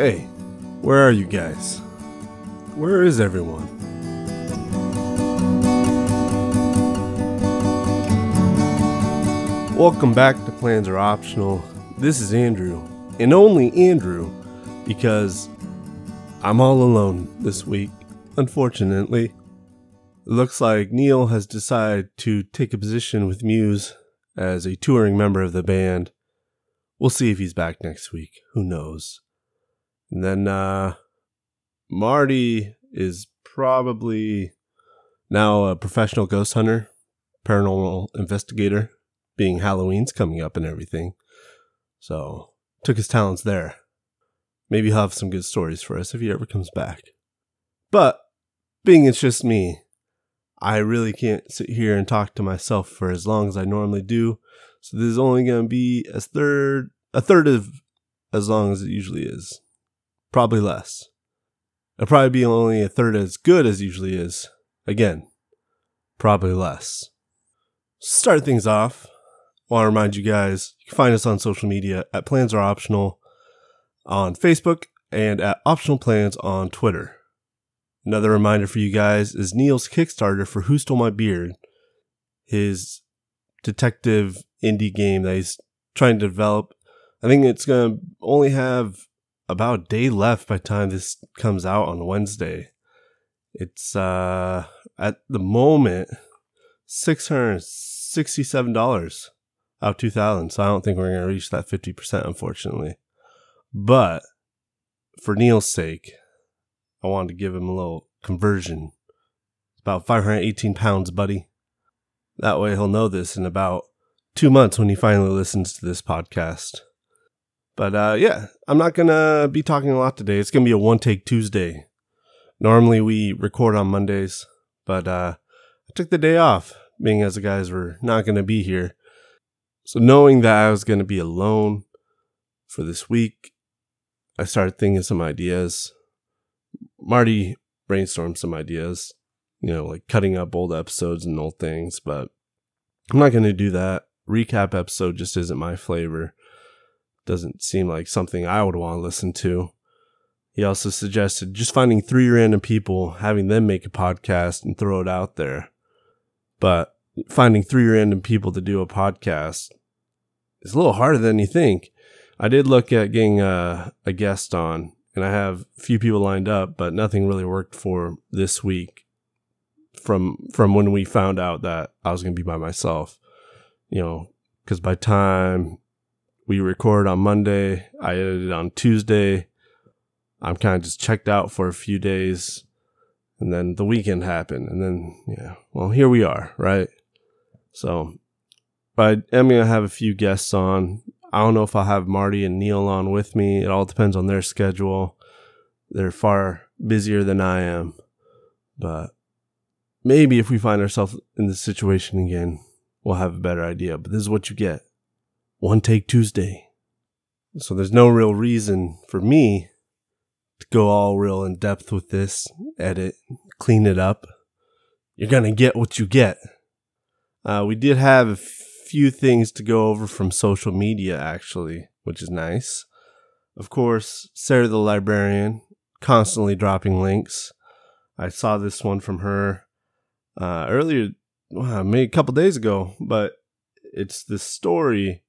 Hey, where are you guys? Where is everyone? Welcome back to Plans Are Optional. This is Andrew, and only Andrew, because I'm all alone this week, unfortunately. It looks like Neil has decided to take a position with Muse as a touring member of the band. We'll see if he's back next week. Who knows? And then uh, Marty is probably now a professional ghost hunter, paranormal investigator, being Halloween's coming up and everything. So took his talents there. Maybe he'll have some good stories for us if he ever comes back. But being it's just me, I really can't sit here and talk to myself for as long as I normally do. So this is only going to be a third, a third of as long as it usually is. Probably less. It'll probably be only a third as good as usually is. Again, probably less. Start things off. I want to remind you guys you can find us on social media at Plans Are Optional on Facebook and at Optional Plans on Twitter. Another reminder for you guys is Neil's Kickstarter for Who Stole My Beard, his detective indie game that he's trying to develop. I think it's going to only have about a day left by the time this comes out on Wednesday. It's uh at the moment six hundred sixty seven dollars out of two thousand. So I don't think we're gonna reach that fifty percent unfortunately. But for Neil's sake, I wanted to give him a little conversion. It's about five hundred eighteen pounds, buddy. That way he'll know this in about two months when he finally listens to this podcast. But uh, yeah, I'm not gonna be talking a lot today. It's gonna be a one take Tuesday. Normally we record on Mondays, but uh, I took the day off, being as the guys were not gonna be here. So knowing that I was gonna be alone for this week, I started thinking some ideas. Marty brainstormed some ideas, you know, like cutting up old episodes and old things, but I'm not gonna do that. Recap episode just isn't my flavor doesn't seem like something I would want to listen to. He also suggested just finding three random people, having them make a podcast and throw it out there. But finding three random people to do a podcast is a little harder than you think. I did look at getting a, a guest on, and I have a few people lined up, but nothing really worked for this week from from when we found out that I was going to be by myself. You know, because by time we record on Monday. I edited on Tuesday. I'm kind of just checked out for a few days. And then the weekend happened. And then, yeah, well, here we are, right? So, but I am going to have a few guests on. I don't know if I'll have Marty and Neil on with me. It all depends on their schedule. They're far busier than I am. But maybe if we find ourselves in this situation again, we'll have a better idea. But this is what you get. One Take Tuesday. So there's no real reason for me to go all real in depth with this, edit, clean it up. You're going to get what you get. Uh, we did have a few things to go over from social media, actually, which is nice. Of course, Sarah the librarian, constantly dropping links. I saw this one from her uh, earlier, well, maybe a couple days ago, but it's this story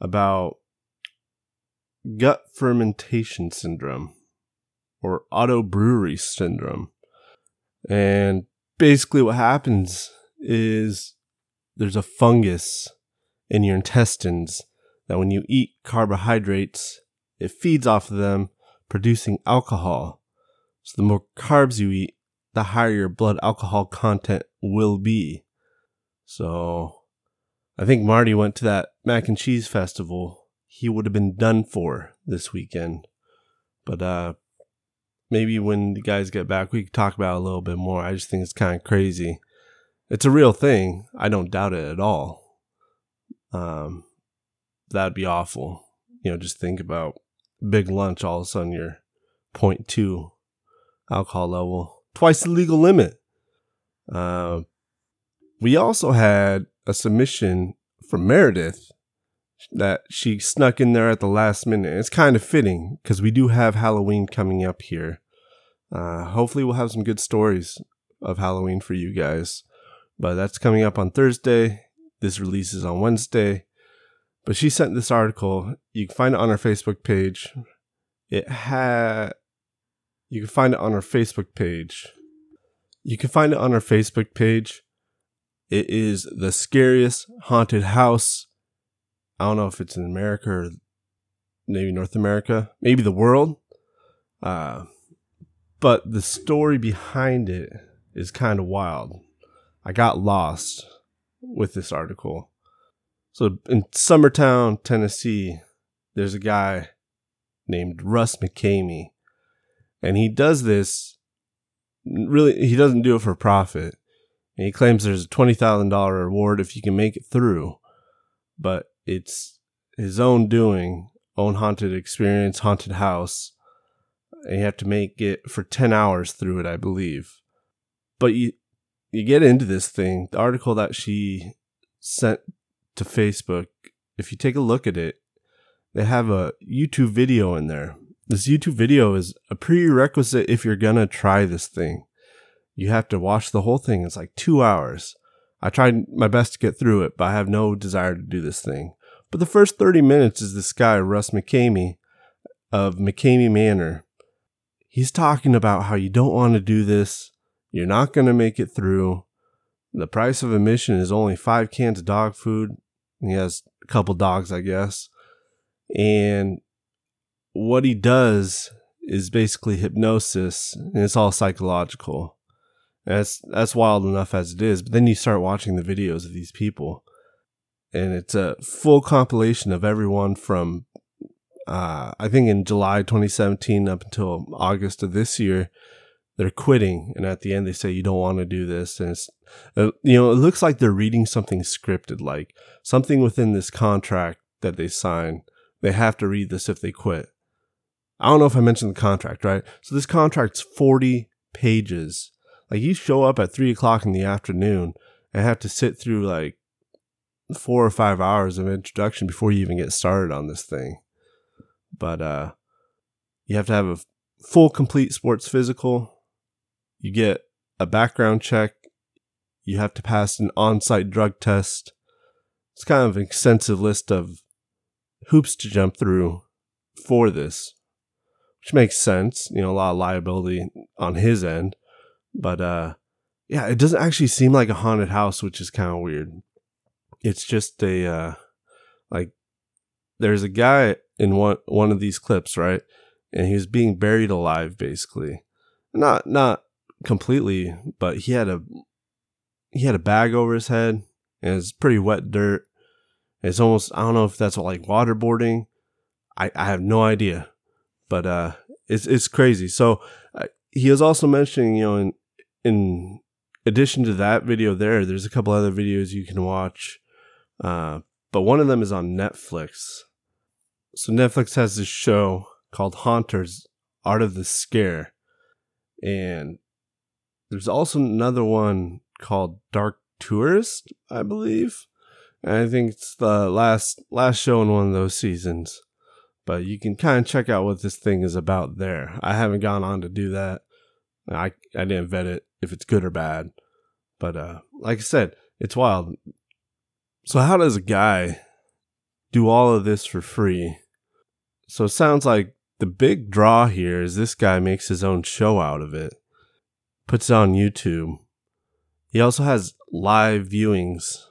about gut fermentation syndrome or auto brewery syndrome. And basically, what happens is there's a fungus in your intestines that when you eat carbohydrates, it feeds off of them, producing alcohol. So, the more carbs you eat, the higher your blood alcohol content will be. So, I think Marty went to that mac and cheese festival. He would have been done for this weekend. But uh maybe when the guys get back we can talk about a little bit more. I just think it's kind of crazy. It's a real thing. I don't doubt it at all. Um that'd be awful. You know, just think about big lunch all of a sudden you're 0.2 alcohol level, twice the legal limit. Uh, we also had a submission from Meredith. that she snuck in there at the last minute. It's kind of fitting because we do have Halloween coming up here. Uh, hopefully, we'll have some good stories of Halloween for you guys. But that's coming up on Thursday. This releases on Wednesday. But she sent this article. You can find it on our Facebook page. It had. You can find it on our Facebook page. You can find it on our Facebook page. It is the scariest haunted house. I don't know if it's in America or maybe North America, maybe the world. Uh, but the story behind it is kind of wild. I got lost with this article. So in Summertown, Tennessee, there's a guy named Russ McKamey. And he does this really he doesn't do it for profit. And he claims there's a $20,000 reward if you can make it through. But it's his own doing, own haunted experience, haunted house and you have to make it for 10 hours through it, I believe. But you you get into this thing, the article that she sent to Facebook, if you take a look at it, they have a YouTube video in there. This YouTube video is a prerequisite if you're gonna try this thing. You have to watch the whole thing. It's like two hours. I tried my best to get through it, but I have no desire to do this thing. But the first 30 minutes is this guy, Russ McKamey, of McKamey Manor he's talking about how you don't want to do this. You're not going to make it through. The price of admission is only five cans of dog food. He has a couple dogs, I guess. And what he does is basically hypnosis, and it's all psychological. That's that's wild enough as it is. But then you start watching the videos of these people, and it's a full compilation of everyone from uh, I think in July 2017 up until August of this year, they're quitting. And at the end, they say, you don't want to do this. And it's, uh, you know, it looks like they're reading something scripted, like something within this contract that they sign. They have to read this if they quit. I don't know if I mentioned the contract, right? So this contract's 40 pages. Like you show up at three o'clock in the afternoon and have to sit through like four or five hours of introduction before you even get started on this thing but uh, you have to have a full complete sports physical. You get a background check. You have to pass an on-site drug test. It's kind of an extensive list of hoops to jump through for this, which makes sense. You know, a lot of liability on his end, but uh, yeah, it doesn't actually seem like a haunted house, which is kind of weird. It's just a uh, like there's a guy in one one of these clips, right? And he was being buried alive, basically. Not not completely, but he had a he had a bag over his head, and it's pretty wet dirt. It's almost I don't know if that's like waterboarding. I I have no idea, but uh, it's it's crazy. So uh, he was also mentioning, you know, in in addition to that video there, there's a couple other videos you can watch. Uh, but one of them is on Netflix. So Netflix has this show called Haunters Art of the Scare. And there's also another one called Dark Tourist, I believe. And I think it's the last last show in one of those seasons. But you can kind of check out what this thing is about there. I haven't gone on to do that. I I didn't vet it if it's good or bad. But uh like I said, it's wild. So how does a guy do all of this for free so it sounds like the big draw here is this guy makes his own show out of it, puts it on YouTube. He also has live viewings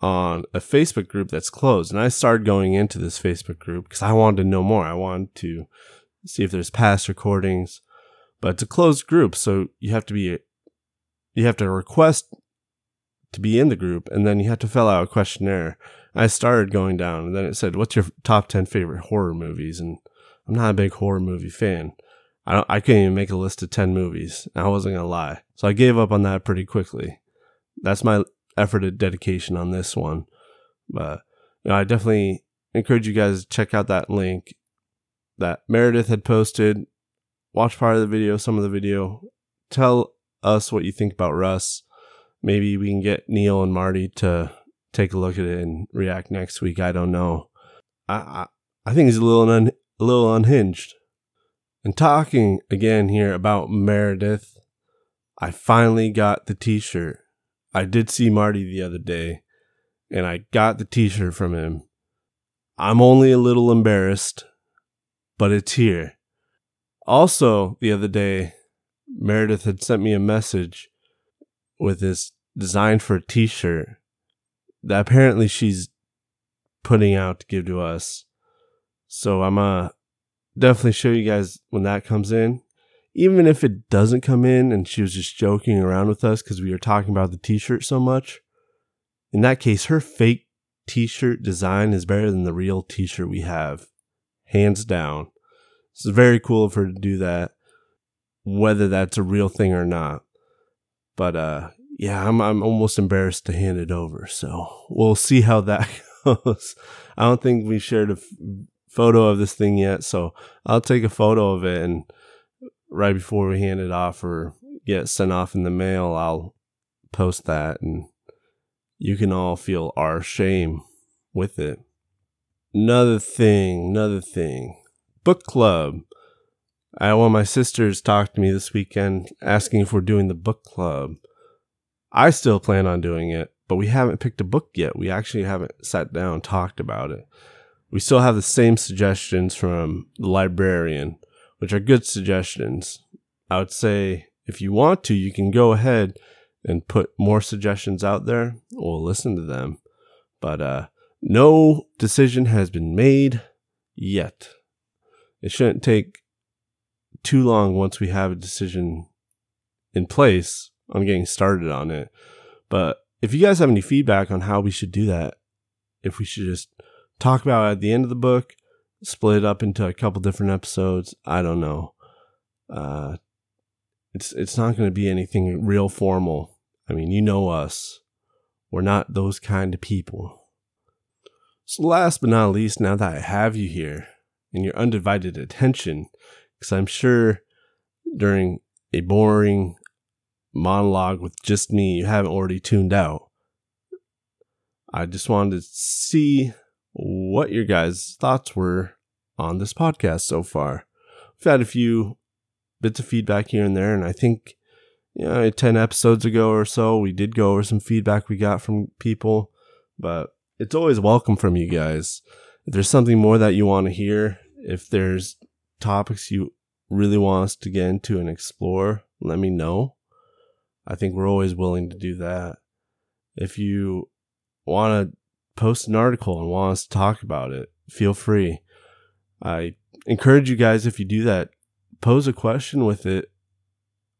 on a Facebook group that's closed. And I started going into this Facebook group because I wanted to know more. I wanted to see if there's past recordings, but it's a closed group. So you have to be, you have to request to be in the group and then you have to fill out a questionnaire. I started going down, and then it said, "What's your top ten favorite horror movies?" And I'm not a big horror movie fan. I don't, I couldn't even make a list of ten movies. I wasn't gonna lie, so I gave up on that pretty quickly. That's my effort and dedication on this one. But you know, I definitely encourage you guys to check out that link that Meredith had posted. Watch part of the video, some of the video. Tell us what you think about Russ. Maybe we can get Neil and Marty to take a look at it and react next week. I don't know. I, I, I think he's a little un, a little unhinged. And talking again here about Meredith, I finally got the T-shirt. I did see Marty the other day, and I got the T-shirt from him. I'm only a little embarrassed, but it's here. Also, the other day, Meredith had sent me a message with this design for a t-shirt that apparently she's putting out to give to us. So I'm uh definitely show you guys when that comes in. Even if it doesn't come in and she was just joking around with us because we were talking about the t-shirt so much. In that case, her fake t-shirt design is better than the real t-shirt we have. Hands down. It's very cool of her to do that, whether that's a real thing or not. But uh yeah, I'm I'm almost embarrassed to hand it over. So we'll see how that goes. I don't think we shared a f- photo of this thing yet, so I'll take a photo of it and right before we hand it off or get sent off in the mail, I'll post that and you can all feel our shame with it. Another thing, another thing. Book club. I one of my sisters talked to me this weekend asking if we're doing the book club. I still plan on doing it, but we haven't picked a book yet. We actually haven't sat down talked about it. We still have the same suggestions from the librarian, which are good suggestions. I would say if you want to, you can go ahead and put more suggestions out there. We'll listen to them. But uh, no decision has been made yet. It shouldn't take too long once we have a decision in place on getting started on it. But if you guys have any feedback on how we should do that, if we should just talk about at the end of the book, split it up into a couple different episodes, I don't know. Uh, it's it's not going to be anything real formal. I mean, you know us. We're not those kind of people. So last but not least, now that I have you here and your undivided attention, because I'm sure during a boring monologue with just me you haven't already tuned out. I just wanted to see what your guys' thoughts were on this podcast so far. We've had a few bits of feedback here and there, and I think you know, 10 episodes ago or so, we did go over some feedback we got from people, but it's always welcome from you guys. If there's something more that you want to hear, if there's topics you really want us to get into and explore, let me know. I think we're always willing to do that. If you want to post an article and want us to talk about it, feel free. I encourage you guys, if you do that, pose a question with it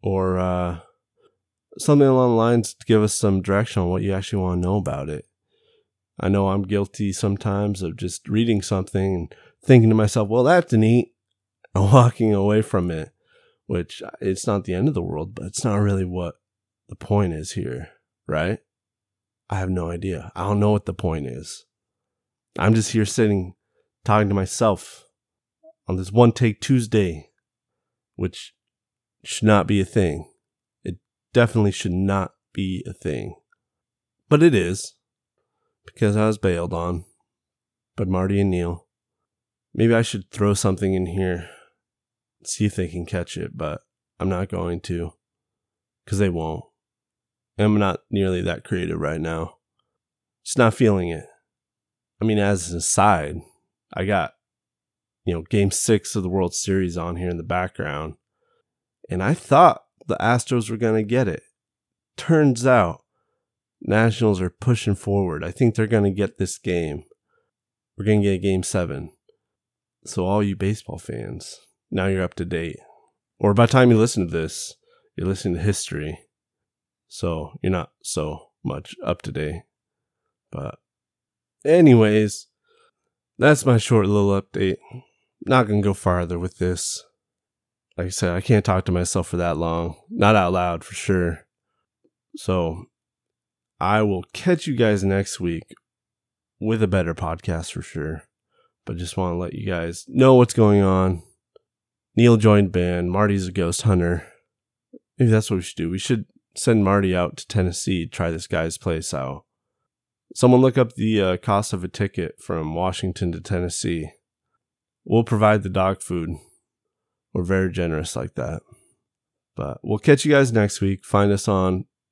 or uh, something along the lines to give us some direction on what you actually want to know about it. I know I'm guilty sometimes of just reading something and thinking to myself, well, that's neat, and walking away from it, which uh, it's not the end of the world, but it's not really what the point is here, right? I have no idea. I don't know what the point is. I'm just here sitting talking to myself on this one take Tuesday, which should not be a thing. It definitely should not be a thing. But it is because I was bailed on. But Marty and Neil, maybe I should throw something in here, see if they can catch it, but I'm not going to because they won't. I'm not nearly that creative right now. Just not feeling it. I mean, as an aside, I got, you know, game six of the World Series on here in the background. And I thought the Astros were going to get it. Turns out, Nationals are pushing forward. I think they're going to get this game. We're going to get a game seven. So, all you baseball fans, now you're up to date. Or by the time you listen to this, you're listening to history. So you're not so much up to date. But, anyways, that's my short little update. Not gonna go farther with this. Like I said, I can't talk to myself for that long. Not out loud for sure. So, I will catch you guys next week with a better podcast for sure. But just want to let you guys know what's going on. Neil joined band. Marty's a ghost hunter. Maybe that's what we should do. We should send Marty out to Tennessee, to try this guy's place out. Someone look up the uh, cost of a ticket from Washington to Tennessee. We'll provide the dog food. We're very generous like that. But we'll catch you guys next week. Find us on